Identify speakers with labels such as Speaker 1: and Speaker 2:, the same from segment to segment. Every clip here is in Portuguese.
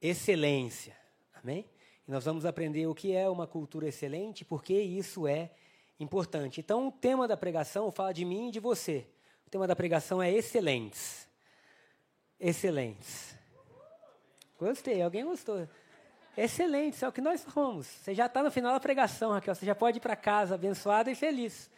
Speaker 1: excelência. Amém? E nós vamos aprender o que é uma cultura excelente, porque isso é importante. Então, o tema da pregação fala de mim e de você. O tema da pregação é excelentes. Excelentes. Gostei, alguém gostou. Excelentes, é o que nós somos. Você já está no final da pregação, Raquel. Você já pode ir para casa abençoada e feliz.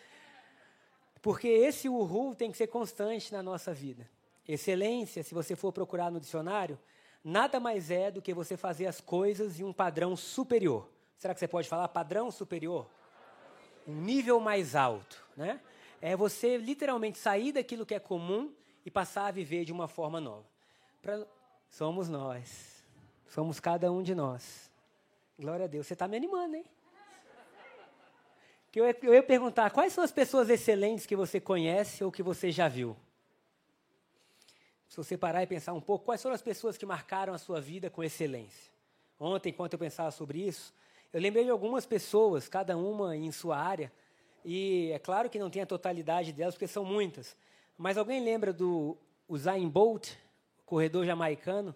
Speaker 1: Porque esse uhul tem que ser constante na nossa vida. Excelência, se você for procurar no dicionário, nada mais é do que você fazer as coisas em um padrão superior. Será que você pode falar padrão superior? Um nível mais alto, né? É você literalmente sair daquilo que é comum e passar a viver de uma forma nova. Pra... Somos nós. Somos cada um de nós. Glória a Deus. Você está me animando, hein? Que eu, eu ia perguntar, quais são as pessoas excelentes que você conhece ou que você já viu? Se você parar e pensar um pouco, quais foram as pessoas que marcaram a sua vida com excelência? Ontem, enquanto eu pensava sobre isso, eu lembrei de algumas pessoas, cada uma em sua área, e é claro que não tem a totalidade delas, porque são muitas. Mas alguém lembra do Usain Bolt, corredor jamaicano,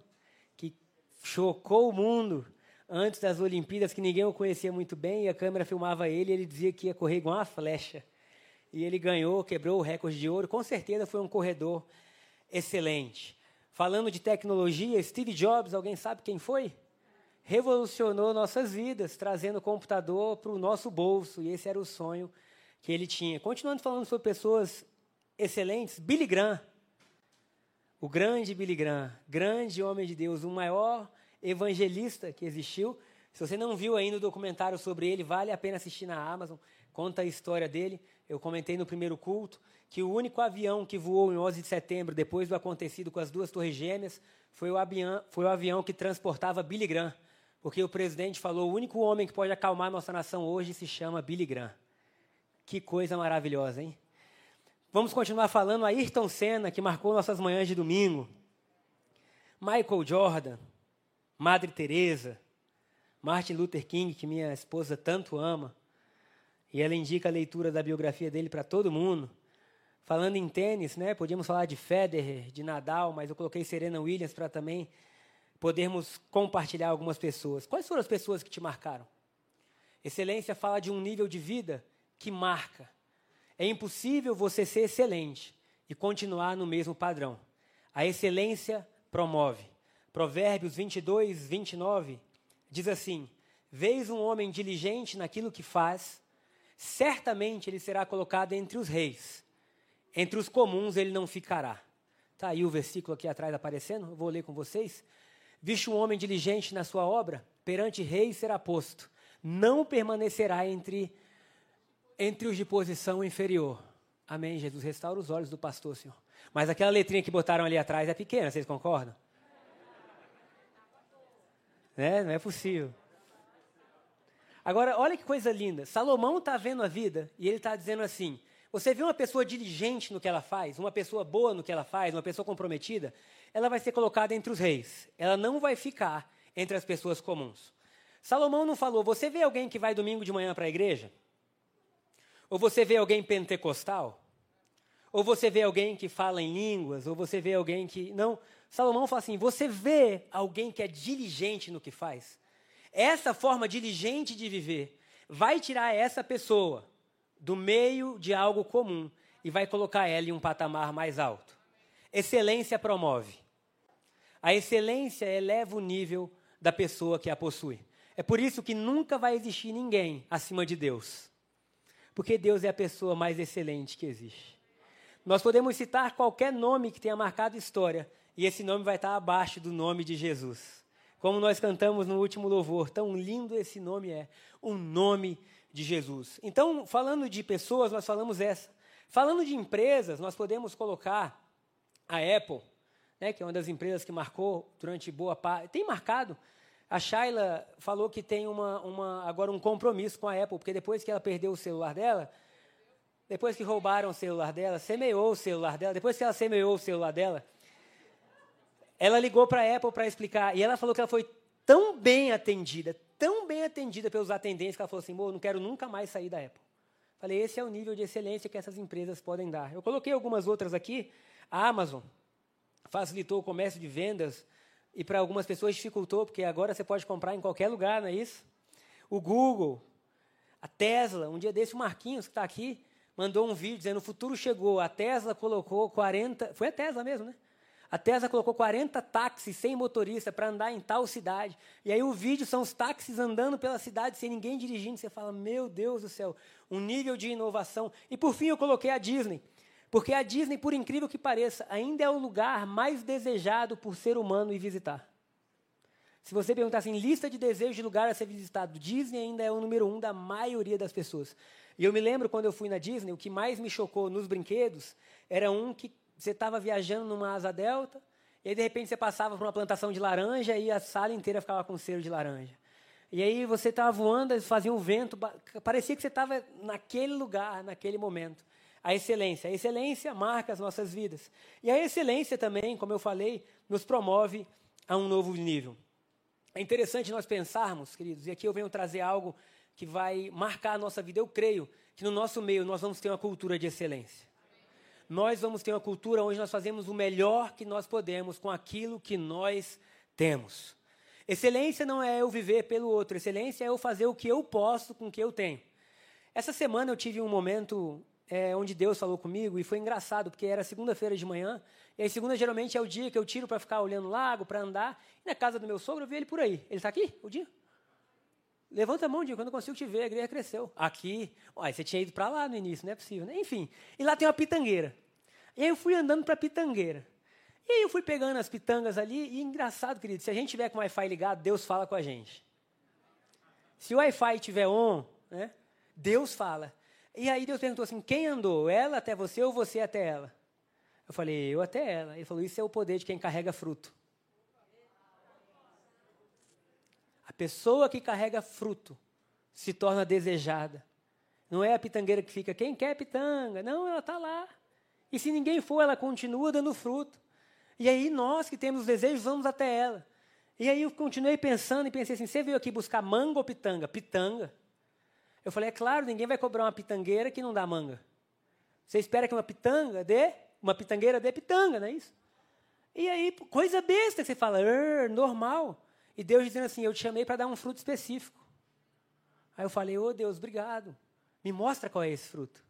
Speaker 1: que chocou o mundo antes das Olimpíadas, que ninguém o conhecia muito bem, e a câmera filmava ele, e ele dizia que ia correr igual uma flecha. E ele ganhou, quebrou o recorde de ouro. Com certeza foi um corredor excelente. Falando de tecnologia, Steve Jobs, alguém sabe quem foi? Revolucionou nossas vidas, trazendo o computador para o nosso bolso, e esse era o sonho que ele tinha. Continuando falando sobre pessoas excelentes, Billy Graham, o grande Billy Graham, grande homem de Deus, o maior evangelista que existiu. Se você não viu ainda o documentário sobre ele, vale a pena assistir na Amazon. Conta a história dele. Eu comentei no primeiro culto que o único avião que voou em 11 de setembro, depois do acontecido com as duas torres gêmeas, foi o avião, foi o avião que transportava Billy Graham. Porque o presidente falou: o único homem que pode acalmar nossa nação hoje se chama Billy Graham. Que coisa maravilhosa, hein? Vamos continuar falando a Ayrton Senna, que marcou nossas manhãs de domingo. Michael Jordan, Madre Teresa, Martin Luther King, que minha esposa tanto ama. E ela indica a leitura da biografia dele para todo mundo. Falando em tênis, né, podíamos falar de Federer, de Nadal, mas eu coloquei Serena Williams para também podermos compartilhar algumas pessoas. Quais foram as pessoas que te marcaram? Excelência fala de um nível de vida que marca. É impossível você ser excelente e continuar no mesmo padrão. A excelência promove. Provérbios 22, 29 diz assim: Vês um homem diligente naquilo que faz, certamente ele será colocado entre os reis entre os comuns ele não ficará. Está aí o versículo aqui atrás aparecendo, vou ler com vocês. Visto um homem diligente na sua obra, perante reis será posto. Não permanecerá entre, entre os de posição inferior. Amém, Jesus. Restaura os olhos do pastor, Senhor. Mas aquela letrinha que botaram ali atrás é pequena, vocês concordam? Né? Não é possível. Agora, olha que coisa linda. Salomão está vendo a vida e ele está dizendo assim: você vê uma pessoa diligente no que ela faz, uma pessoa boa no que ela faz, uma pessoa comprometida, ela vai ser colocada entre os reis. Ela não vai ficar entre as pessoas comuns. Salomão não falou, você vê alguém que vai domingo de manhã para a igreja? Ou você vê alguém pentecostal? Ou você vê alguém que fala em línguas? Ou você vê alguém que. Não. Salomão fala assim: você vê alguém que é diligente no que faz? Essa forma diligente de viver vai tirar essa pessoa do meio de algo comum e vai colocar ela em um patamar mais alto. Excelência promove. A excelência eleva o nível da pessoa que a possui. É por isso que nunca vai existir ninguém acima de Deus. Porque Deus é a pessoa mais excelente que existe. Nós podemos citar qualquer nome que tenha marcado história, e esse nome vai estar abaixo do nome de Jesus. Como nós cantamos no último louvor, tão lindo esse nome é, o nome de Jesus. Então, falando de pessoas, nós falamos essa. Falando de empresas, nós podemos colocar a Apple, né, que é uma das empresas que marcou durante boa parte, tem marcado A Shayla falou que tem uma, uma, agora um compromisso com a Apple, porque depois que ela perdeu o celular dela, depois que roubaram o celular dela, semeou o celular dela, depois que ela semeou o celular dela, ela ligou para a Apple para explicar, e ela falou que ela foi tão bem atendida, tão bem atendida pelos atendentes, que ela falou assim, não quero nunca mais sair da Apple. Falei, esse é o nível de excelência que essas empresas podem dar. Eu coloquei algumas outras aqui, a Amazon facilitou o comércio de vendas, e para algumas pessoas dificultou, porque agora você pode comprar em qualquer lugar, não é isso? O Google, a Tesla, um dia desse o Marquinhos, que está aqui, mandou um vídeo dizendo: o futuro chegou. A Tesla colocou 40. Foi a Tesla mesmo, né? A Tesla colocou 40 táxis sem motorista para andar em tal cidade. E aí o vídeo são os táxis andando pela cidade sem ninguém dirigindo. Você fala, meu Deus do céu, um nível de inovação. E por fim eu coloquei a Disney. Porque a Disney, por incrível que pareça, ainda é o lugar mais desejado por ser humano e visitar. Se você perguntar assim, lista de desejos de lugar a ser visitado, Disney ainda é o número um da maioria das pessoas. E eu me lembro quando eu fui na Disney, o que mais me chocou nos brinquedos era um que você estava viajando numa asa delta, e aí de repente você passava por uma plantação de laranja e a sala inteira ficava com cheiro de laranja. E aí você estava voando, fazia um vento, parecia que você estava naquele lugar, naquele momento. A excelência. A excelência marca as nossas vidas. E a excelência também, como eu falei, nos promove a um novo nível. É interessante nós pensarmos, queridos, e aqui eu venho trazer algo que vai marcar a nossa vida. Eu creio que no nosso meio nós vamos ter uma cultura de excelência. Nós vamos ter uma cultura onde nós fazemos o melhor que nós podemos com aquilo que nós temos. Excelência não é eu viver pelo outro, excelência é eu fazer o que eu posso com o que eu tenho. Essa semana eu tive um momento é, onde Deus falou comigo e foi engraçado, porque era segunda-feira de manhã, e aí segunda geralmente é o dia que eu tiro para ficar olhando o lago, para andar, e na casa do meu sogro eu vi ele por aí. Ele está aqui, o dia? Levanta a mão, Diego, quando eu consigo te ver, a igreja cresceu. Aqui, ó, você tinha ido para lá no início, não é possível, né? Enfim, e lá tem uma pitangueira. E aí eu fui andando para a pitangueira. E aí eu fui pegando as pitangas ali, e engraçado, querido, se a gente tiver com o Wi-Fi ligado, Deus fala com a gente. Se o Wi-Fi estiver on, né, Deus fala. E aí Deus perguntou assim: quem andou? Ela até você ou você até ela? Eu falei: eu até ela. Ele falou: isso é o poder de quem carrega fruto. A pessoa que carrega fruto se torna desejada. Não é a pitangueira que fica, quem quer pitanga? Não, ela está lá. E se ninguém for, ela continua dando fruto. E aí nós que temos desejos, vamos até ela. E aí eu continuei pensando e pensei assim: você veio aqui buscar manga ou pitanga? Pitanga. Eu falei, é claro, ninguém vai cobrar uma pitangueira que não dá manga. Você espera que uma pitanga dê, uma pitangueira dê pitanga, não é isso? E aí, coisa besta que você fala, normal. E Deus dizendo assim, eu te chamei para dar um fruto específico. Aí eu falei, ô oh, Deus, obrigado. Me mostra qual é esse fruto.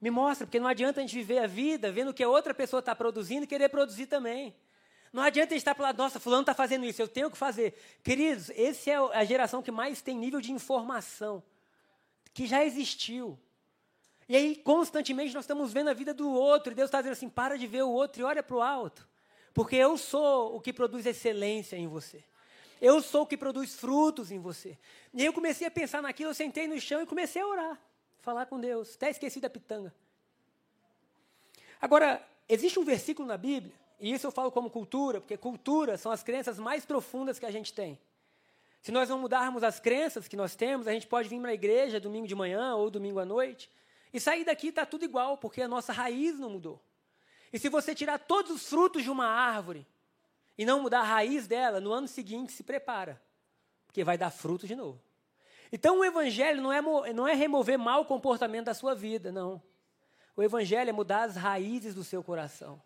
Speaker 1: Me mostra, porque não adianta a gente viver a vida vendo o que a outra pessoa está produzindo e querer produzir também. Não adianta a gente estar para lá, nossa, fulano está fazendo isso, eu tenho que fazer. Queridos, essa é a geração que mais tem nível de informação que já existiu. E aí, constantemente, nós estamos vendo a vida do outro, e Deus está dizendo assim: para de ver o outro e olha para o alto. Porque eu sou o que produz excelência em você. Eu sou o que produz frutos em você. E aí eu comecei a pensar naquilo, eu sentei no chão e comecei a orar, falar com Deus. Até esqueci da pitanga. Agora, existe um versículo na Bíblia, e isso eu falo como cultura, porque cultura são as crenças mais profundas que a gente tem. Se nós não mudarmos as crenças que nós temos, a gente pode vir para a igreja domingo de manhã ou domingo à noite e sair daqui está tudo igual, porque a nossa raiz não mudou. E se você tirar todos os frutos de uma árvore e não mudar a raiz dela, no ano seguinte se prepara, porque vai dar fruto de novo. Então o evangelho não é, não é remover mau comportamento da sua vida, não. O evangelho é mudar as raízes do seu coração.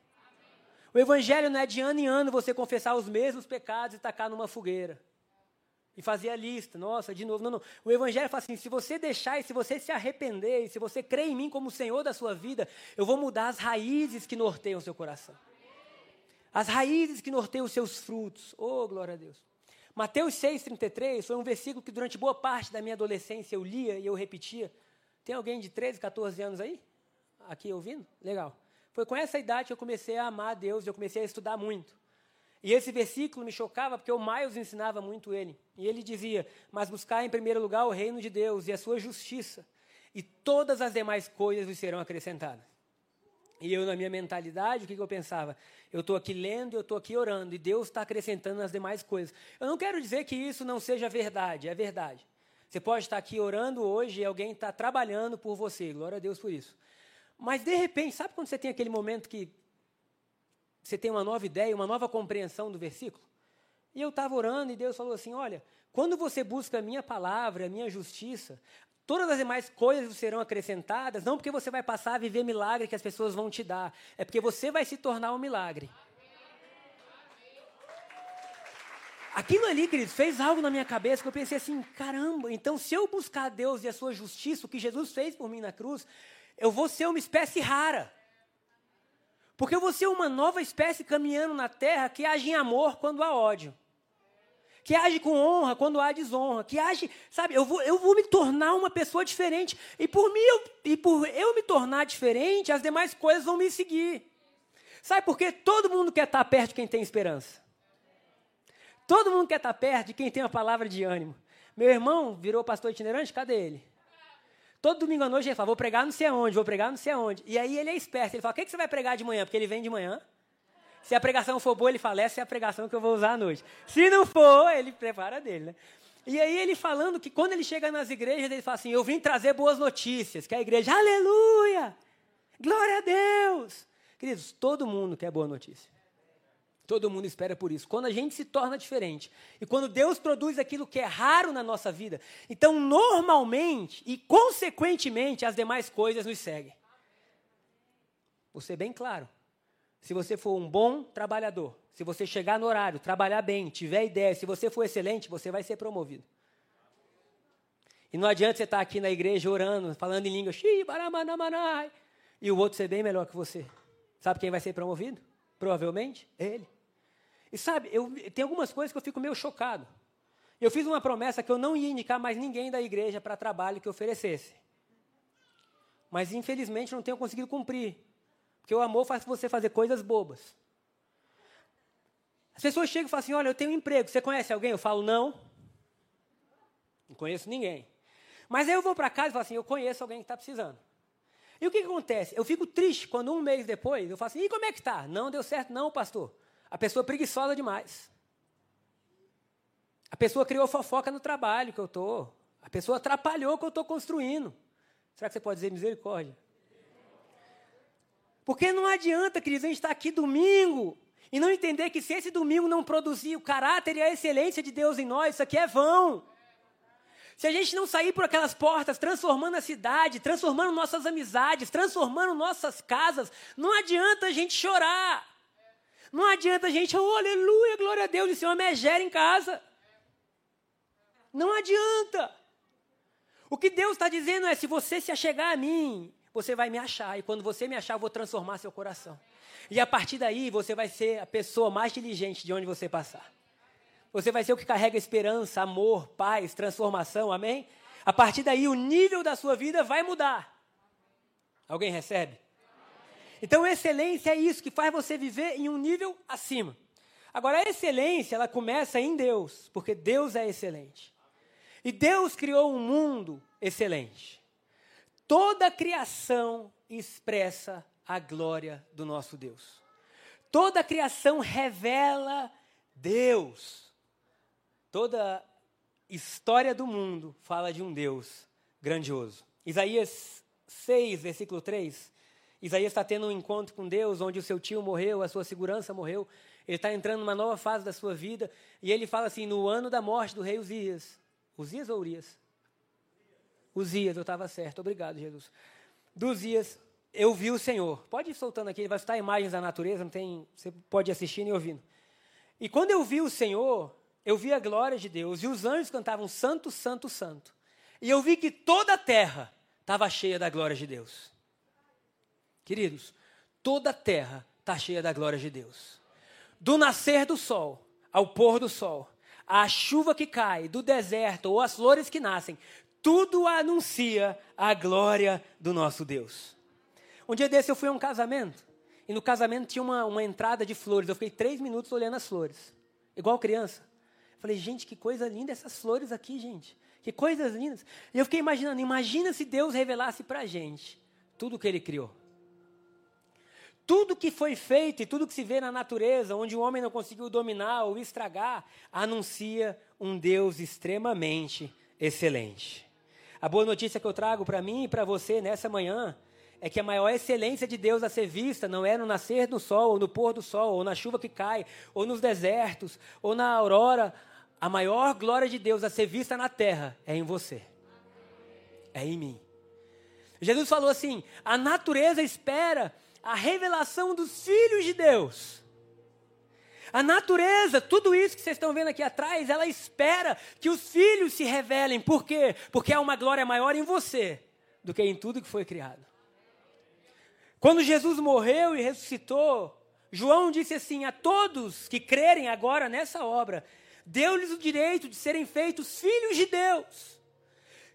Speaker 1: O evangelho não é de ano em ano você confessar os mesmos pecados e tacar numa fogueira e fazer a lista. Nossa, de novo, não, não. O Evangelho fala assim: se você deixar e se você se arrepender, e se você crer em mim como Senhor da sua vida, eu vou mudar as raízes que norteiam o seu coração. As raízes que norteiam os seus frutos. Oh, glória a Deus. Mateus 6,33 foi um versículo que durante boa parte da minha adolescência eu lia e eu repetia. Tem alguém de 13, 14 anos aí? Aqui ouvindo? Legal. Foi com essa idade que eu comecei a amar a Deus, eu comecei a estudar muito. E esse versículo me chocava porque o Miles ensinava muito ele. E ele dizia: Mas buscar em primeiro lugar o reino de Deus e a sua justiça, e todas as demais coisas lhe serão acrescentadas. E eu, na minha mentalidade, o que, que eu pensava? Eu estou aqui lendo, eu estou aqui orando, e Deus está acrescentando as demais coisas. Eu não quero dizer que isso não seja verdade, é verdade. Você pode estar aqui orando hoje e alguém está trabalhando por você, glória a Deus por isso. Mas, de repente, sabe quando você tem aquele momento que você tem uma nova ideia, uma nova compreensão do versículo? E eu estava orando e Deus falou assim: Olha, quando você busca a minha palavra, a minha justiça, todas as demais coisas serão acrescentadas, não porque você vai passar a viver milagre que as pessoas vão te dar, é porque você vai se tornar um milagre. Aquilo ali, queridos, fez algo na minha cabeça que eu pensei assim: caramba, então se eu buscar a Deus e a sua justiça, o que Jesus fez por mim na cruz, eu vou ser uma espécie rara. Porque eu vou ser uma nova espécie caminhando na terra que age em amor quando há ódio. Que age com honra quando há desonra. Que age, sabe, eu vou, eu vou me tornar uma pessoa diferente. E por mim, eu, e por eu me tornar diferente, as demais coisas vão me seguir. Sabe por quê? Todo mundo quer estar perto de quem tem esperança. Todo mundo quer estar perto de quem tem uma palavra de ânimo. Meu irmão virou pastor itinerante, cadê ele? Todo domingo à noite ele fala, vou pregar não sei aonde, vou pregar não sei aonde. E aí ele é esperto, ele fala, o que, que você vai pregar de manhã? Porque ele vem de manhã. Se a pregação for boa, ele fala, essa é a pregação que eu vou usar à noite. Se não for, ele prepara dele, né? E aí ele falando que quando ele chega nas igrejas, ele fala assim, eu vim trazer boas notícias, que a igreja, aleluia, glória a Deus. Queridos, todo mundo quer boa notícia. Todo mundo espera por isso. Quando a gente se torna diferente e quando Deus produz aquilo que é raro na nossa vida, então normalmente e consequentemente as demais coisas nos seguem. Vou ser bem claro. Se você for um bom trabalhador, se você chegar no horário, trabalhar bem, tiver ideia, se você for excelente, você vai ser promovido. E não adianta você estar aqui na igreja orando, falando em língua, e o outro ser bem melhor que você. Sabe quem vai ser promovido? Provavelmente ele. E sabe, eu, tem algumas coisas que eu fico meio chocado. Eu fiz uma promessa que eu não ia indicar mais ninguém da igreja para trabalho que oferecesse. Mas infelizmente não tenho conseguido cumprir. Porque o amor faz você fazer coisas bobas. As pessoas chegam e falam assim: Olha, eu tenho um emprego, você conhece alguém? Eu falo: Não. Não conheço ninguém. Mas aí eu vou para casa e falo assim: Eu conheço alguém que está precisando. E o que, que, acontece? Eu fico triste quando um mês depois eu falo assim: E como é que está? Não deu certo, não, pastor. A pessoa preguiçosa demais. A pessoa criou fofoca no trabalho que eu estou. A pessoa atrapalhou o que eu estou construindo. Será que você pode dizer misericórdia? Porque não adianta, queridos, a gente estar aqui domingo e não entender que se esse domingo não produzir o caráter e a excelência de Deus em nós, isso aqui é vão. Se a gente não sair por aquelas portas, transformando a cidade, transformando nossas amizades, transformando nossas casas, não adianta a gente chorar. Não adianta a gente, oh, aleluia, glória a Deus, isso é uma megera em casa. Não adianta. O que Deus está dizendo é: se você se achegar a mim, você vai me achar. E quando você me achar, eu vou transformar seu coração. E a partir daí, você vai ser a pessoa mais diligente de onde você passar. Você vai ser o que carrega esperança, amor, paz, transformação, amém? A partir daí, o nível da sua vida vai mudar. Alguém recebe? Então, excelência é isso que faz você viver em um nível acima. Agora, a excelência, ela começa em Deus, porque Deus é excelente. E Deus criou um mundo excelente. Toda a criação expressa a glória do nosso Deus. Toda a criação revela Deus. Toda história do mundo fala de um Deus grandioso. Isaías 6, versículo 3, Isaías está tendo um encontro com Deus, onde o seu tio morreu, a sua segurança morreu. Ele está entrando numa nova fase da sua vida. E ele fala assim: no ano da morte do rei Uzias. Uzias ou Urias? Uzias, eu estava certo. Obrigado, Jesus. Do Uzias, eu vi o Senhor. Pode ir soltando aqui, vai estar imagens da natureza, não tem, você pode assistir e ouvindo. E quando eu vi o Senhor, eu vi a glória de Deus. E os anjos cantavam Santo, Santo, Santo. E eu vi que toda a terra estava cheia da glória de Deus. Queridos, toda a terra está cheia da glória de Deus. Do nascer do sol ao pôr do sol, a chuva que cai do deserto ou as flores que nascem, tudo anuncia a glória do nosso Deus. Um dia desse eu fui a um casamento, e no casamento tinha uma, uma entrada de flores. Eu fiquei três minutos olhando as flores, igual criança. Falei, gente, que coisa linda essas flores aqui, gente. Que coisas lindas. E eu fiquei imaginando, imagina se Deus revelasse para a gente tudo o que Ele criou. tudo que foi feito e tudo que se vê na natureza, onde o homem não conseguiu dominar ou estragar, anuncia um Deus extremamente excelente. A boa notícia que eu trago para mim e para você nessa manhã é que a maior excelência de Deus a ser vista não é no nascer do sol, ou no pôr do sol, ou na chuva que cai, ou nos desertos, ou na aurora. A maior glória de Deus a ser vista na terra é em você, é em mim. Jesus falou assim: a natureza espera a revelação dos filhos de Deus. A natureza, tudo isso que vocês estão vendo aqui atrás, ela espera que os filhos se revelem. Por quê? Porque há uma glória maior em você do que em tudo que foi criado. Quando Jesus morreu e ressuscitou, João disse assim: a todos que crerem agora nessa obra, deu-lhes o direito de serem feitos filhos de Deus.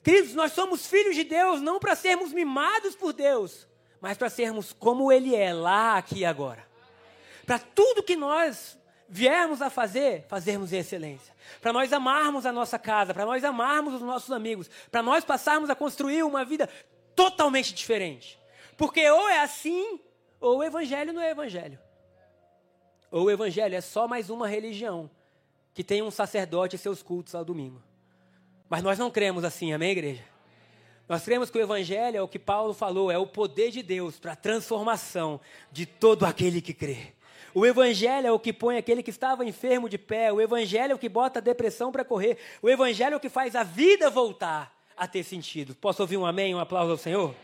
Speaker 1: Queridos, nós somos filhos de Deus não para sermos mimados por Deus, mas para sermos como Ele é, lá, aqui e agora. Para tudo que nós viermos a fazer, fazermos em excelência. Para nós amarmos a nossa casa, para nós amarmos os nossos amigos, para nós passarmos a construir uma vida totalmente diferente. Porque ou é assim, ou o evangelho não é evangelho. Ou o evangelho é só mais uma religião que tem um sacerdote e seus cultos ao domingo. Mas nós não cremos assim, amém, igreja? Nós cremos que o Evangelho é o que Paulo falou, é o poder de Deus para a transformação de todo aquele que crê. O Evangelho é o que põe aquele que estava enfermo de pé. O Evangelho é o que bota a depressão para correr. O Evangelho é o que faz a vida voltar a ter sentido. Posso ouvir um amém, um aplauso ao Senhor?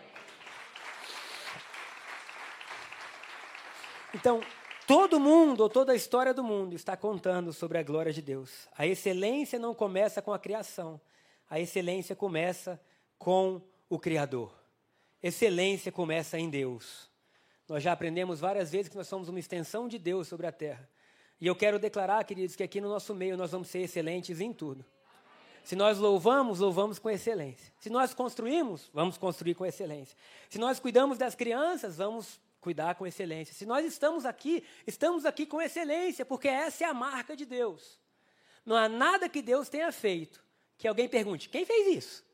Speaker 1: Então, todo mundo, ou toda a história do mundo, está contando sobre a glória de Deus. A excelência não começa com a criação, a excelência começa com o Criador. Excelência começa em Deus. Nós já aprendemos várias vezes que nós somos uma extensão de Deus sobre a terra. E eu quero declarar, queridos, que aqui no nosso meio nós vamos ser excelentes em tudo. Se nós louvamos, louvamos com excelência. Se nós construímos, vamos construir com excelência. Se nós cuidamos das crianças, vamos cuidar com excelência. Se nós estamos aqui, estamos aqui com excelência, porque essa é a marca de Deus. Não há nada que Deus tenha feito que alguém pergunte: quem fez isso?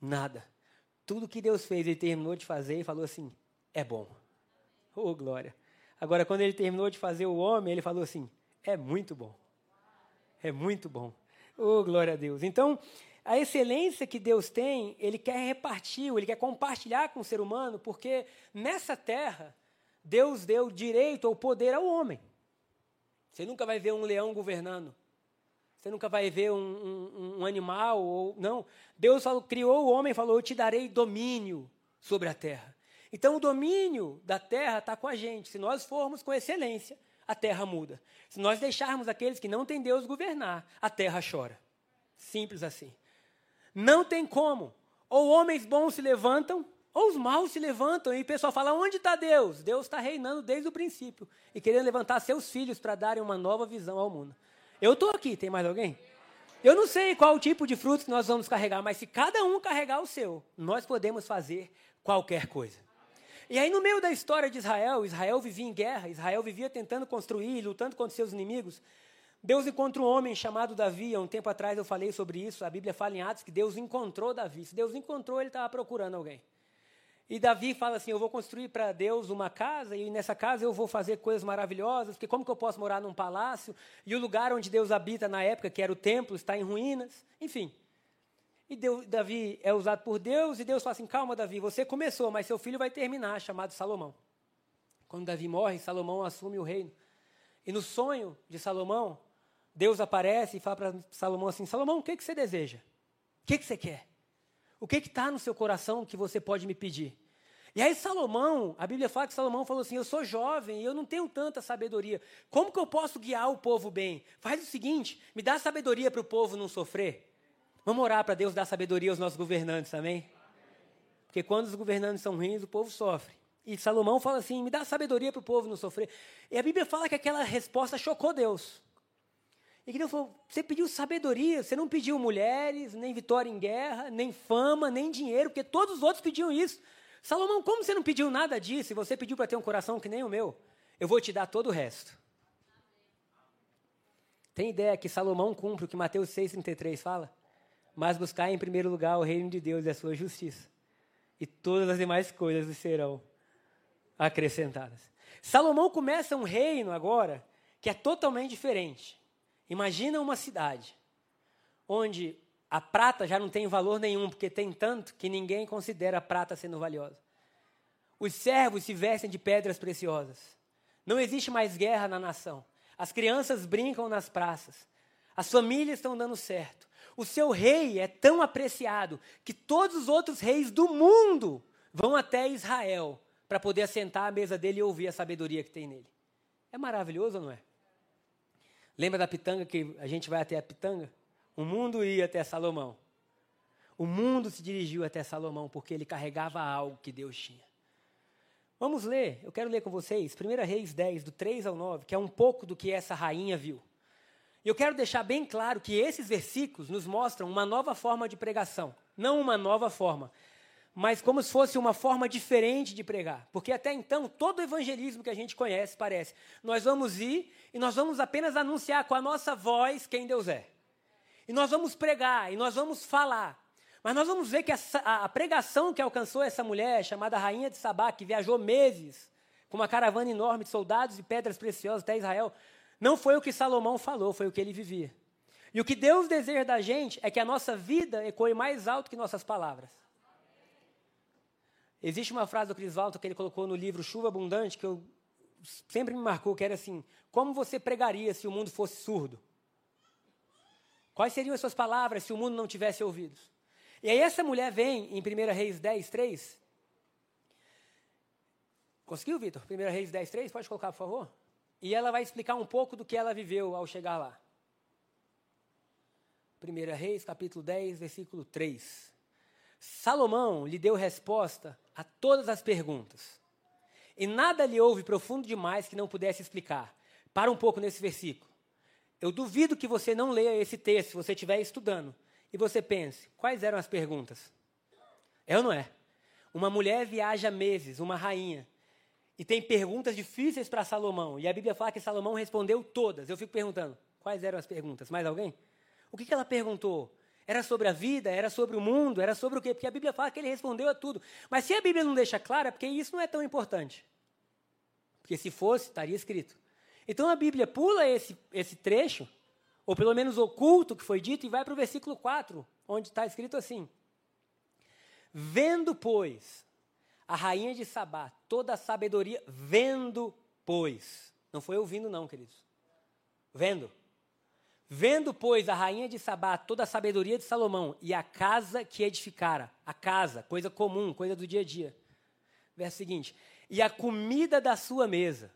Speaker 1: Nada. Tudo que Deus fez, ele terminou de fazer e falou assim: é bom. Oh, glória. Agora, quando ele terminou de fazer o homem, ele falou assim: é muito bom. É muito bom. Oh, glória a Deus. Então, a excelência que Deus tem, Ele quer repartir, Ele quer compartilhar com o ser humano, porque nessa terra, Deus deu direito ou poder ao homem. Você nunca vai ver um leão governando. Você nunca vai ver um, um, um animal. Ou, não. Deus falou, criou o homem falou: Eu te darei domínio sobre a terra. Então, o domínio da terra está com a gente. Se nós formos com excelência, a terra muda. Se nós deixarmos aqueles que não têm Deus governar, a terra chora. Simples assim. Não tem como. Ou homens bons se levantam, ou os maus se levantam. E o pessoal fala: onde está Deus? Deus está reinando desde o princípio e querendo levantar seus filhos para darem uma nova visão ao mundo. Eu estou aqui, tem mais alguém? Eu não sei qual tipo de fruto que nós vamos carregar, mas se cada um carregar o seu, nós podemos fazer qualquer coisa. E aí, no meio da história de Israel, Israel vivia em guerra, Israel vivia tentando construir, lutando contra seus inimigos. Deus encontra um homem chamado Davi. Há um tempo atrás eu falei sobre isso. A Bíblia fala em Atos que Deus encontrou Davi. Se Deus encontrou, ele estava procurando alguém. E Davi fala assim: Eu vou construir para Deus uma casa, e nessa casa eu vou fazer coisas maravilhosas, porque como que eu posso morar num palácio? E o lugar onde Deus habita na época, que era o templo, está em ruínas. Enfim. E Deus, Davi é usado por Deus, e Deus fala assim: Calma, Davi, você começou, mas seu filho vai terminar, chamado Salomão. Quando Davi morre, Salomão assume o reino. E no sonho de Salomão, Deus aparece e fala para Salomão assim: Salomão, o que, que você deseja? O que, que você quer? O que está no seu coração que você pode me pedir? E aí Salomão, a Bíblia fala que Salomão falou assim: Eu sou jovem e eu não tenho tanta sabedoria. Como que eu posso guiar o povo bem? Faz o seguinte: me dá sabedoria para o povo não sofrer. Vamos orar para Deus dar sabedoria aos nossos governantes, amém? Porque quando os governantes são ruins, o povo sofre. E Salomão fala assim: me dá sabedoria para o povo não sofrer. E a Bíblia fala que aquela resposta chocou Deus. E Deus falou: você pediu sabedoria, você não pediu mulheres, nem vitória em guerra, nem fama, nem dinheiro, porque todos os outros pediam isso. Salomão, como você não pediu nada disso e você pediu para ter um coração que nem o meu? Eu vou te dar todo o resto. Tem ideia que Salomão cumpre o que Mateus 6,33 fala? Mas buscar em primeiro lugar o reino de Deus e a sua justiça. E todas as demais coisas serão acrescentadas. Salomão começa um reino agora que é totalmente diferente. Imagina uma cidade onde a prata já não tem valor nenhum, porque tem tanto que ninguém considera a prata sendo valiosa. Os servos se vestem de pedras preciosas. Não existe mais guerra na nação. As crianças brincam nas praças. As famílias estão dando certo. O seu rei é tão apreciado que todos os outros reis do mundo vão até Israel para poder assentar à mesa dele e ouvir a sabedoria que tem nele. É maravilhoso não é? Lembra da pitanga que a gente vai até a pitanga? O mundo ia até Salomão. O mundo se dirigiu até Salomão porque ele carregava algo que Deus tinha. Vamos ler, eu quero ler com vocês, 1 Reis 10, do 3 ao 9, que é um pouco do que essa rainha viu. E eu quero deixar bem claro que esses versículos nos mostram uma nova forma de pregação. Não uma nova forma, mas como se fosse uma forma diferente de pregar. Porque até então, todo o evangelismo que a gente conhece parece: nós vamos ir e nós vamos apenas anunciar com a nossa voz quem Deus é. E nós vamos pregar, e nós vamos falar. Mas nós vamos ver que a, a, a pregação que alcançou essa mulher, chamada Rainha de Sabá, que viajou meses com uma caravana enorme de soldados e pedras preciosas até Israel, não foi o que Salomão falou, foi o que ele vivia. E o que Deus deseja da gente é que a nossa vida ecoe mais alto que nossas palavras. Existe uma frase do Crisvaldo que ele colocou no livro Chuva Abundante que eu sempre me marcou, que era assim: Como você pregaria se o mundo fosse surdo? Quais seriam as suas palavras se o mundo não tivesse ouvidos? E aí essa mulher vem em 1 Reis 10, 3. Conseguiu, Vitor? 1 Reis 10, 3? Pode colocar, por favor? E ela vai explicar um pouco do que ela viveu ao chegar lá. 1 Reis, capítulo 10, versículo 3. Salomão lhe deu resposta a todas as perguntas. E nada lhe houve profundo demais que não pudesse explicar. Para um pouco nesse versículo. Eu duvido que você não leia esse texto se você estiver estudando. E você pense, quais eram as perguntas? É ou não é? Uma mulher viaja meses, uma rainha, e tem perguntas difíceis para Salomão. E a Bíblia fala que Salomão respondeu todas. Eu fico perguntando, quais eram as perguntas? Mais alguém? O que, que ela perguntou? Era sobre a vida? Era sobre o mundo? Era sobre o quê? Porque a Bíblia fala que ele respondeu a tudo. Mas se a Bíblia não deixa claro, é porque isso não é tão importante. Porque se fosse, estaria escrito. Então a Bíblia pula esse, esse trecho, ou pelo menos oculto que foi dito, e vai para o versículo 4, onde está escrito assim: Vendo, pois, a rainha de Sabá, toda a sabedoria, vendo, pois. Não foi ouvindo, não, queridos. Vendo. Vendo, pois, a rainha de Sabá toda a sabedoria de Salomão e a casa que edificara, a casa, coisa comum, coisa do dia a dia. Verso seguinte: e a comida da sua mesa,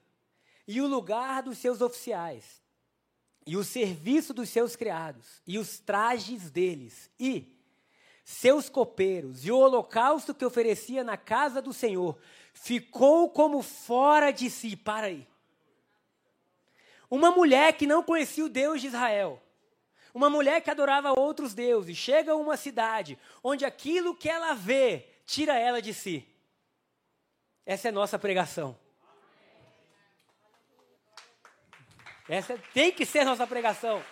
Speaker 1: e o lugar dos seus oficiais, e o serviço dos seus criados, e os trajes deles, e seus copeiros, e o holocausto que oferecia na casa do Senhor, ficou como fora de si. Para aí. Uma mulher que não conhecia o Deus de Israel, uma mulher que adorava outros deuses, chega a uma cidade onde aquilo que ela vê tira ela de si. Essa é nossa pregação. Essa tem que ser nossa pregação.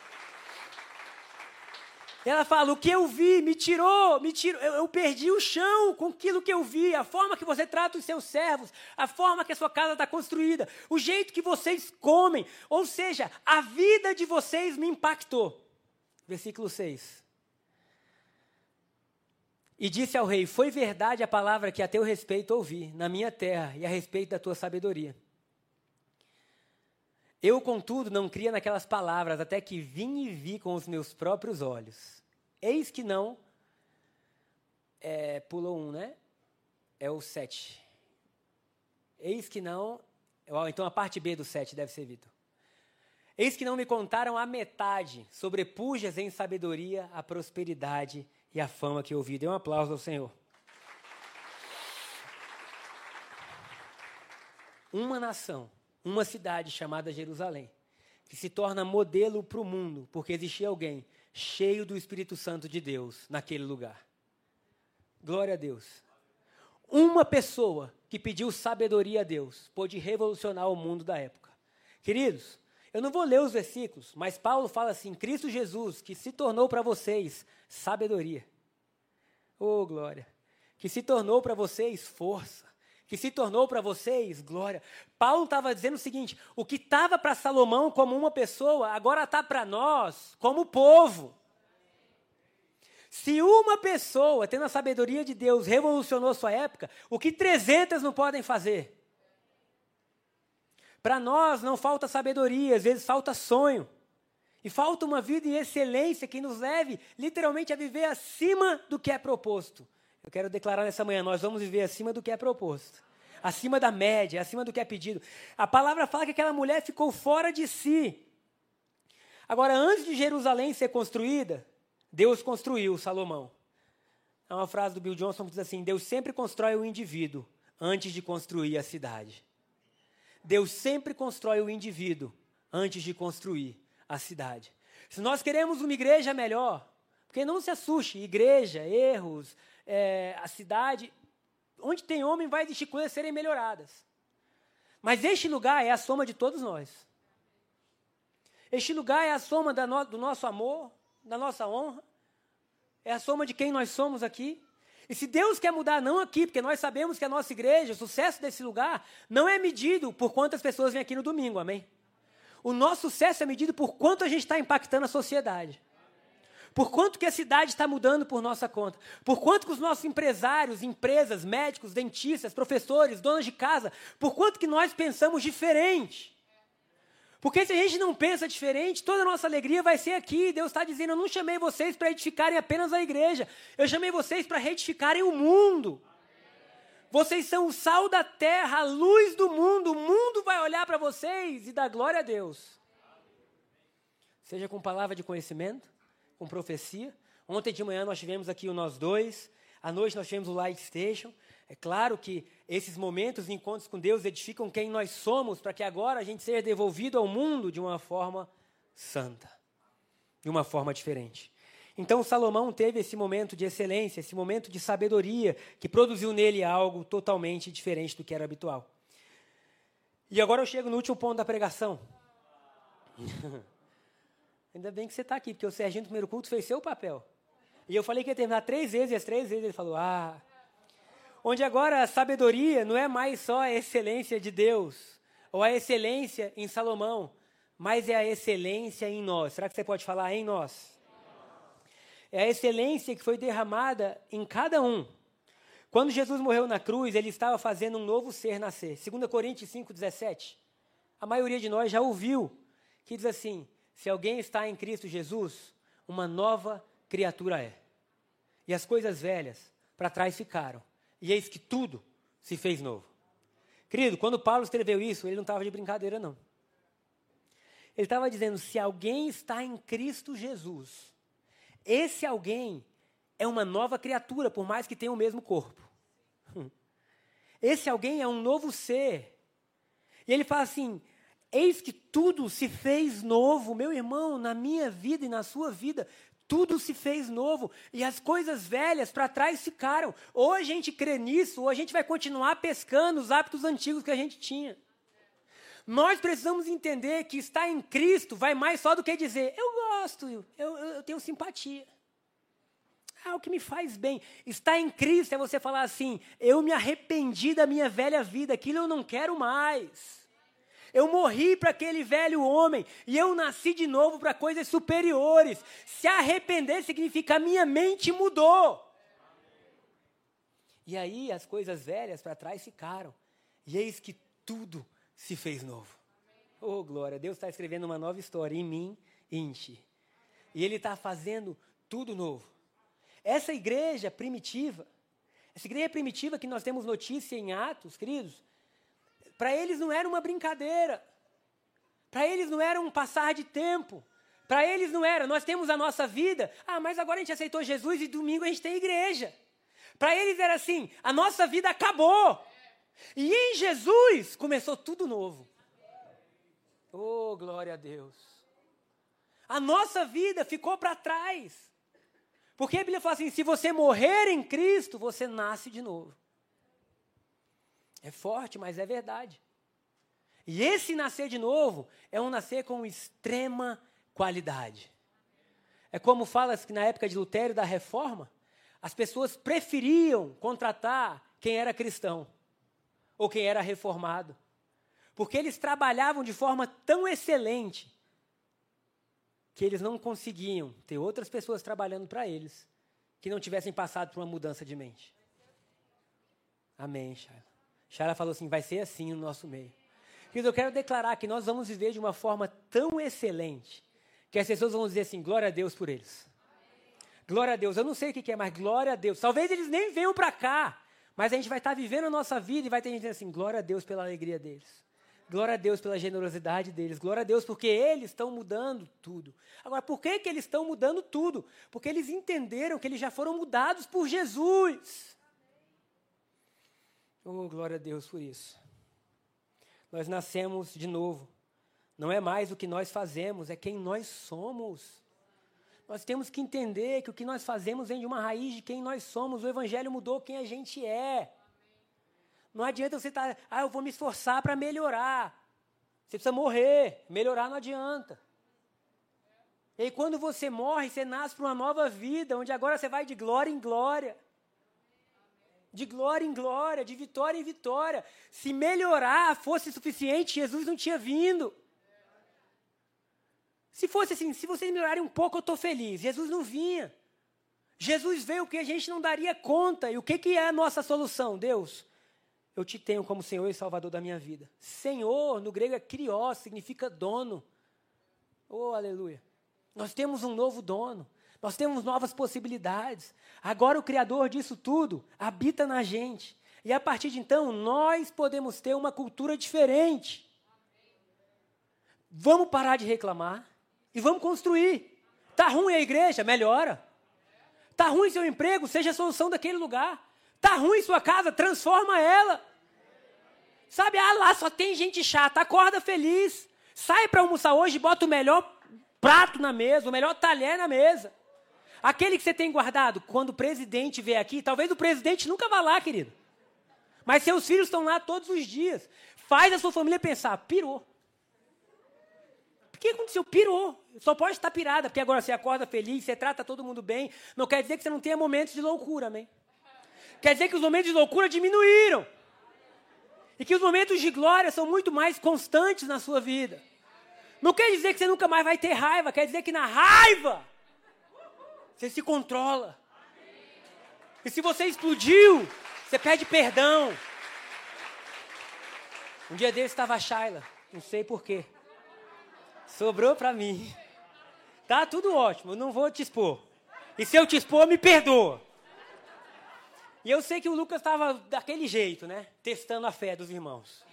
Speaker 1: Ela fala: o que eu vi me tirou, me tirou, eu, eu, perdi o chão com aquilo que eu vi, a forma que você trata os seus servos, a forma que a sua casa está construída, o jeito que vocês comem, ou seja, a vida de vocês me impactou. Versículo 6. E disse ao rei: Foi verdade a palavra que a teu respeito ouvi na minha terra e a respeito da tua sabedoria. Eu, contudo, não cria naquelas palavras, até que vim e vi com os meus próprios olhos. Eis que não. É, pulou um, né? É o sete. Eis que não. Então a parte B do sete deve ser Vitor. Eis que não me contaram a metade, sobrepujas em sabedoria a prosperidade e a fama que ouvi. Dê um aplauso ao Senhor. Uma nação uma cidade chamada Jerusalém, que se torna modelo para o mundo, porque existia alguém cheio do Espírito Santo de Deus naquele lugar. Glória a Deus. Uma pessoa que pediu sabedoria a Deus pôde revolucionar o mundo da época. Queridos, eu não vou ler os versículos, mas Paulo fala assim: Cristo Jesus, que se tornou para vocês sabedoria. Oh, glória. Que se tornou para vocês força que se tornou para vocês glória. Paulo estava dizendo o seguinte: o que estava para Salomão como uma pessoa, agora está para nós como povo. Se uma pessoa, tendo a sabedoria de Deus, revolucionou sua época, o que 300 não podem fazer? Para nós não falta sabedoria, às vezes falta sonho. E falta uma vida em excelência que nos leve literalmente a viver acima do que é proposto. Eu quero declarar nessa manhã: nós vamos viver acima do que é proposto. Acima da média, acima do que é pedido. A palavra fala que aquela mulher ficou fora de si. Agora, antes de Jerusalém ser construída, Deus construiu Salomão. É uma frase do Bill Johnson que diz assim: Deus sempre constrói o indivíduo antes de construir a cidade. Deus sempre constrói o indivíduo antes de construir a cidade. Se nós queremos uma igreja melhor, porque não se assuste, igreja, erros, é, a cidade, onde tem homem vai existir coisas serem melhoradas. Mas este lugar é a soma de todos nós. Este lugar é a soma no, do nosso amor, da nossa honra, é a soma de quem nós somos aqui. E se Deus quer mudar, não aqui, porque nós sabemos que a nossa igreja, o sucesso desse lugar, não é medido por quantas pessoas vêm aqui no domingo, amém? O nosso sucesso é medido por quanto a gente está impactando a sociedade. Por quanto que a cidade está mudando por nossa conta. Por quanto que os nossos empresários, empresas, médicos, dentistas, professores, donas de casa, por quanto que nós pensamos diferente. Porque se a gente não pensa diferente, toda a nossa alegria vai ser aqui. Deus está dizendo: eu não chamei vocês para edificarem apenas a igreja, eu chamei vocês para reedificarem o mundo. Vocês são o sal da terra, a luz do mundo. O mundo vai olhar para vocês e dar glória a Deus. Seja com palavra de conhecimento, com profecia. Ontem de manhã nós tivemos aqui o Nós Dois. À noite nós tivemos o Light Station. É claro que esses momentos encontros com Deus edificam quem nós somos, para que agora a gente seja devolvido ao mundo de uma forma santa, de uma forma diferente. Então Salomão teve esse momento de excelência, esse momento de sabedoria, que produziu nele algo totalmente diferente do que era habitual. E agora eu chego no último ponto da pregação. Ainda bem que você está aqui, porque o Serginho do primeiro culto fez seu papel. E eu falei que ia terminar três vezes, e as três vezes ele falou: Ah, onde agora a sabedoria não é mais só a excelência de Deus, ou a excelência em Salomão, mas é a excelência em nós. Será que você pode falar em nós? É a excelência que foi derramada em cada um. Quando Jesus morreu na cruz, ele estava fazendo um novo ser nascer. 2 Coríntios 5,17. A maioria de nós já ouviu que diz assim: se alguém está em Cristo Jesus, uma nova criatura é. E as coisas velhas para trás ficaram e eis que tudo se fez novo. Querido, quando Paulo escreveu isso, ele não estava de brincadeira, não. Ele estava dizendo: se alguém está em Cristo Jesus, esse alguém é uma nova criatura, por mais que tenha o mesmo corpo. Esse alguém é um novo ser. E ele fala assim: eis que tudo se fez novo, meu irmão, na minha vida e na sua vida, tudo se fez novo e as coisas velhas para trás ficaram. Ou a gente crê nisso, ou a gente vai continuar pescando os hábitos antigos que a gente tinha. Nós precisamos entender que estar em Cristo vai mais só do que dizer, eu gosto, eu, eu, eu tenho simpatia. Ah, o que me faz bem. Estar em Cristo é você falar assim: eu me arrependi da minha velha vida, aquilo eu não quero mais. Eu morri para aquele velho homem e eu nasci de novo para coisas superiores. Se arrepender significa minha mente mudou. E aí as coisas velhas para trás ficaram. E eis que tudo se fez novo. Oh, glória, Deus está escrevendo uma nova história em mim e em ti. E Ele está fazendo tudo novo. Essa igreja primitiva, essa igreja primitiva que nós temos notícia em Atos, queridos, para eles não era uma brincadeira. Para eles não era um passar de tempo. Para eles não era, nós temos a nossa vida. Ah, mas agora a gente aceitou Jesus e domingo a gente tem igreja. Para eles era assim: a nossa vida acabou. E em Jesus começou tudo novo. Oh, glória a Deus. A nossa vida ficou para trás. Porque a Bíblia fala assim: se você morrer em Cristo, você nasce de novo. É forte, mas é verdade. E esse nascer de novo é um nascer com extrema qualidade. É como fala que na época de Lutero da Reforma, as pessoas preferiam contratar quem era cristão. ou quem era reformado. Porque eles trabalhavam de forma tão excelente que eles não conseguiam ter outras pessoas trabalhando para eles que não tivessem passado por uma mudança de mente. Amém, Shaila. Shaila falou assim: vai ser assim no nosso meio. Querido, eu quero declarar que nós vamos viver de uma forma tão excelente que as pessoas vão dizer assim: glória a Deus por eles. Glória a Deus. Eu não sei o que é, mas glória a Deus. Talvez eles nem venham para cá, mas a gente vai estar vivendo a nossa vida e vai ter gente dizendo assim: glória a Deus pela alegria deles. Glória a Deus pela generosidade deles. Glória a Deus porque eles estão mudando tudo. Agora, por que, que eles estão mudando tudo? Porque eles entenderam que eles já foram mudados por Jesus. Oh, glória a Deus por isso. Nós nascemos de novo. Não é mais o que nós fazemos, é quem nós somos. Nós temos que entender que o que nós fazemos vem de uma raiz de quem nós somos. O Evangelho mudou quem a gente é. Não adianta você estar, tá, ah, eu vou me esforçar para melhorar. Você precisa morrer. Melhorar não adianta. E aí, quando você morre, você nasce para uma nova vida, onde agora você vai de glória em glória. De glória em glória, de vitória em vitória. Se melhorar fosse suficiente, Jesus não tinha vindo. Se fosse assim, se vocês melhorarem um pouco, eu estou feliz. Jesus não vinha. Jesus veio que a gente não daria conta. E o que, que é a nossa solução, Deus? eu te tenho como Senhor e Salvador da minha vida. Senhor, no grego é krios, significa dono. Oh, aleluia. Nós temos um novo dono. Nós temos novas possibilidades. Agora o Criador disso tudo habita na gente. E a partir de então, nós podemos ter uma cultura diferente. Vamos parar de reclamar e vamos construir. Tá ruim a igreja? Melhora. Tá ruim seu emprego? Seja a solução daquele lugar. Tá ruim sua casa? Transforma ela. Sabe, ah, lá só tem gente chata. Acorda feliz. Sai para almoçar hoje e bota o melhor prato na mesa, o melhor talher na mesa. Aquele que você tem guardado, quando o presidente vier aqui, talvez o presidente nunca vá lá, querido. Mas seus filhos estão lá todos os dias. Faz a sua família pensar, pirou. O que aconteceu? Pirou. Só pode estar pirada, porque agora você acorda feliz, você trata todo mundo bem. Não quer dizer que você não tenha momentos de loucura, amém? Quer dizer que os momentos de loucura diminuíram. E que os momentos de glória são muito mais constantes na sua vida. Não quer dizer que você nunca mais vai ter raiva, quer dizer que na raiva você se controla. E se você explodiu, você pede perdão. Um dia desse estava a Shaila, não sei porquê. Sobrou para mim. Tá tudo ótimo, não vou te expor. E se eu te expor, me perdoa. E eu sei que o Lucas estava daquele jeito, né? Testando a fé dos irmãos.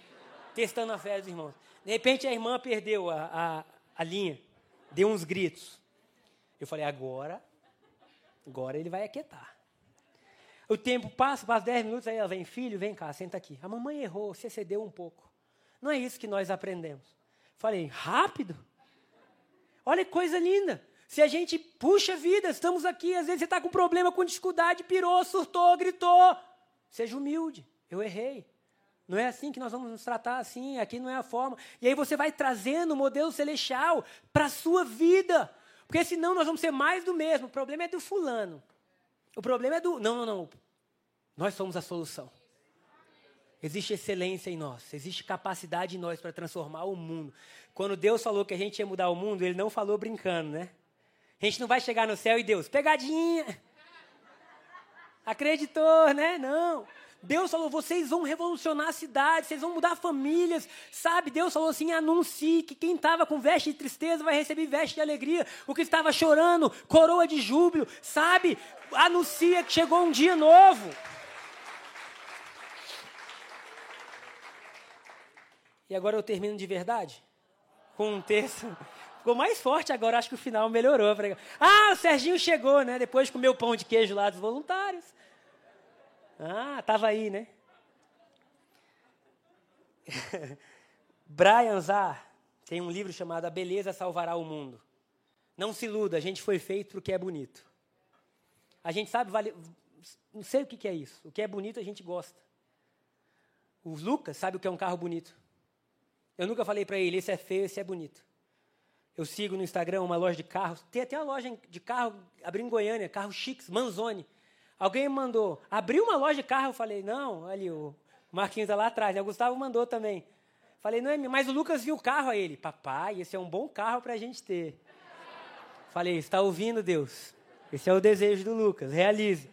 Speaker 1: Testando a fé dos irmãos. De repente a irmã perdeu a, a, a linha, deu uns gritos. Eu falei, agora, agora ele vai aquietar. O tempo passa, passa 10 minutos, aí ela vem, filho, vem cá, senta aqui. A mamãe errou, você cedeu um pouco. Não é isso que nós aprendemos. Falei, rápido? Olha que coisa linda. Se a gente puxa vida, estamos aqui, às vezes você está com problema, com dificuldade, pirou, surtou, gritou. Seja humilde, eu errei. Não é assim que nós vamos nos tratar assim, aqui não é a forma. E aí você vai trazendo o modelo celestial para a sua vida. Porque senão nós vamos ser mais do mesmo. O problema é do fulano. O problema é do. Não, não, não. Nós somos a solução. Existe excelência em nós, existe capacidade em nós para transformar o mundo. Quando Deus falou que a gente ia mudar o mundo, Ele não falou brincando, né? A gente não vai chegar no céu e Deus, pegadinha. Acreditou, né? Não. Deus falou: vocês vão revolucionar a cidade, vocês vão mudar famílias, sabe? Deus falou assim: anuncie que quem estava com veste de tristeza vai receber veste de alegria, o que estava chorando, coroa de júbilo, sabe? Anuncia que chegou um dia novo. E agora eu termino de verdade com um texto Ficou mais forte agora, acho que o final melhorou. Ah, o Serginho chegou, né? Depois de comer o pão de queijo lá dos voluntários. Ah, estava aí, né? Brian Zar tem um livro chamado A Beleza Salvará o Mundo. Não se iluda, a gente foi feito para o que é bonito. A gente sabe, vale, não sei o que é isso. O que é bonito a gente gosta. O Lucas sabe o que é um carro bonito. Eu nunca falei para ele, esse é feio, esse é bonito. Eu sigo no Instagram uma loja de carros. Tem até uma loja de carro, abriu em Goiânia, carros chiques, Manzoni. Alguém mandou, abriu uma loja de carro. Eu falei, não, ali, o Marquinhos está lá atrás, né? O Gustavo mandou também. Falei, Noemi, mas o Lucas viu o carro a ele. Papai, esse é um bom carro para a gente ter. Falei, está ouvindo, Deus? Esse é o desejo do Lucas, realize.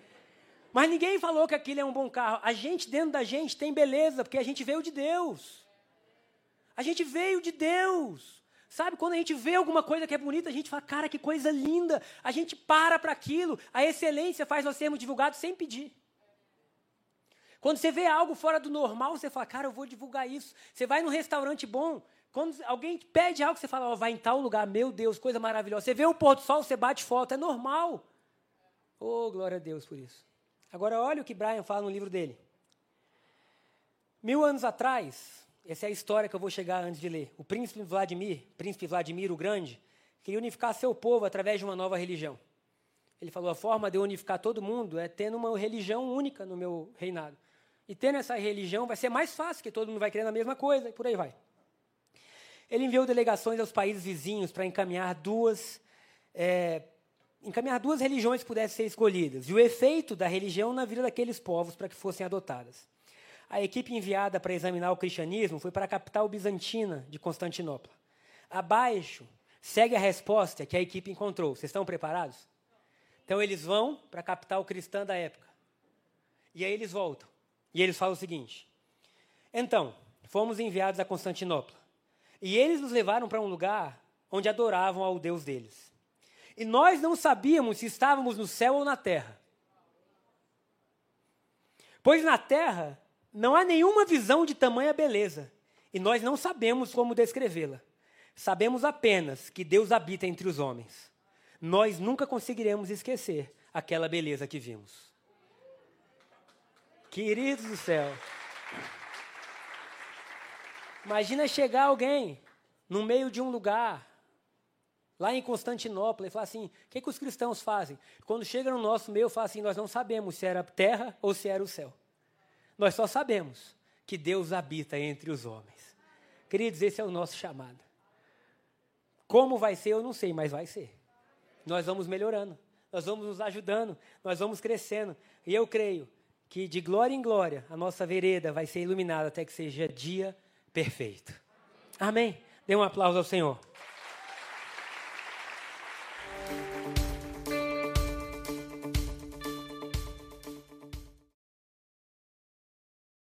Speaker 1: Mas ninguém falou que aquilo é um bom carro. A gente, dentro da gente, tem beleza, porque a gente veio de Deus. A gente veio de Deus. Sabe, quando a gente vê alguma coisa que é bonita, a gente fala, cara, que coisa linda. A gente para para aquilo. A excelência faz nós sermos divulgados sem pedir. Quando você vê algo fora do normal, você fala, cara, eu vou divulgar isso. Você vai num restaurante bom, quando alguém pede algo, você fala, oh, vai em tal lugar, meu Deus, coisa maravilhosa. Você vê o pôr do sol, você bate foto, é normal. Oh, glória a Deus por isso. Agora, olha o que Brian fala no livro dele. Mil anos atrás, essa é a história que eu vou chegar antes de ler. O príncipe Vladimir, príncipe Vladimir o Grande, queria unificar seu povo através de uma nova religião. Ele falou: a forma de eu unificar todo mundo é tendo uma religião única no meu reinado. E tendo essa religião vai ser mais fácil, que todo mundo vai querendo a mesma coisa, e por aí vai. Ele enviou delegações aos países vizinhos para encaminhar duas, é, encaminhar duas religiões que pudessem ser escolhidas, e o efeito da religião na vida daqueles povos para que fossem adotadas. A equipe enviada para examinar o cristianismo foi para a capital bizantina de Constantinopla. Abaixo, segue a resposta que a equipe encontrou. Vocês estão preparados? Então eles vão para a capital cristã da época. E aí eles voltam. E eles falam o seguinte: Então, fomos enviados a Constantinopla. E eles nos levaram para um lugar onde adoravam ao Deus deles. E nós não sabíamos se estávamos no céu ou na terra. Pois na terra não há nenhuma visão de tamanha beleza, e nós não sabemos como descrevê-la. Sabemos apenas que Deus habita entre os homens. Nós nunca conseguiremos esquecer aquela beleza que vimos. Queridos do céu. Imagina chegar alguém no meio de um lugar, lá em Constantinopla, e falar assim: o que, que os cristãos fazem? Quando chega no nosso meio, fala assim: nós não sabemos se era terra ou se era o céu. Nós só sabemos que Deus habita entre os homens. Queridos, esse é o nosso chamado. Como vai ser, eu não sei, mas vai ser. Nós vamos melhorando, nós vamos nos ajudando, nós vamos crescendo. E eu creio que de glória em glória a nossa vereda vai ser iluminada até que seja dia perfeito. Amém? Dê um aplauso ao Senhor.